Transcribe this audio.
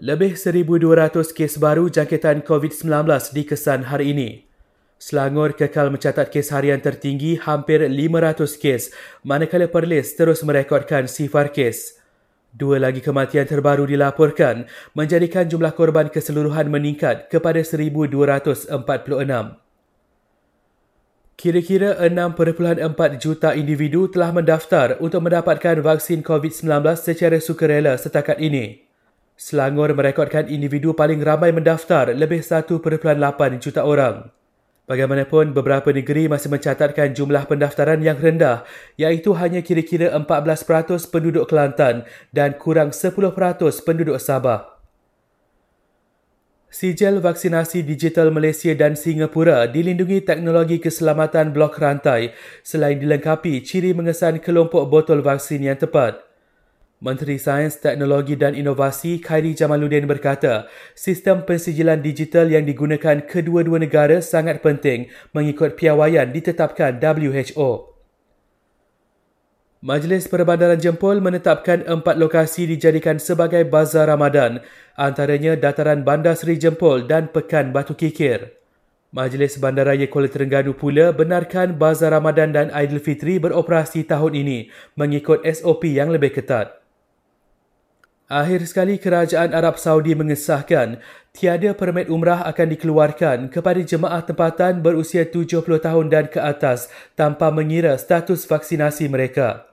Lebih 1,200 kes baru jangkitan COVID-19 dikesan hari ini. Selangor kekal mencatat kes harian tertinggi hampir 500 kes, manakala Perlis terus merekodkan sifar kes. Dua lagi kematian terbaru dilaporkan, menjadikan jumlah korban keseluruhan meningkat kepada 1,246. Kira-kira 6.4 juta individu telah mendaftar untuk mendapatkan vaksin COVID-19 secara sukarela setakat ini. Selangor merekodkan individu paling ramai mendaftar lebih 1.8 juta orang. Bagaimanapun, beberapa negeri masih mencatatkan jumlah pendaftaran yang rendah iaitu hanya kira-kira 14% penduduk Kelantan dan kurang 10% penduduk Sabah. Sijil vaksinasi digital Malaysia dan Singapura dilindungi teknologi keselamatan blok rantai selain dilengkapi ciri mengesan kelompok botol vaksin yang tepat. Menteri Sains, Teknologi dan Inovasi Khairi Jamaluddin berkata, sistem pensijilan digital yang digunakan kedua-dua negara sangat penting mengikut piawaian ditetapkan WHO. Majlis Perbandaran Jempol menetapkan empat lokasi dijadikan sebagai bazar Ramadan, antaranya Dataran Bandar Seri Jempol dan Pekan Batu Kikir. Majlis Bandaraya Kuala Terengganu pula benarkan bazar Ramadan dan Aidilfitri beroperasi tahun ini mengikut SOP yang lebih ketat. Akhir sekali Kerajaan Arab Saudi mengesahkan tiada permit umrah akan dikeluarkan kepada jemaah tempatan berusia 70 tahun dan ke atas tanpa mengira status vaksinasi mereka.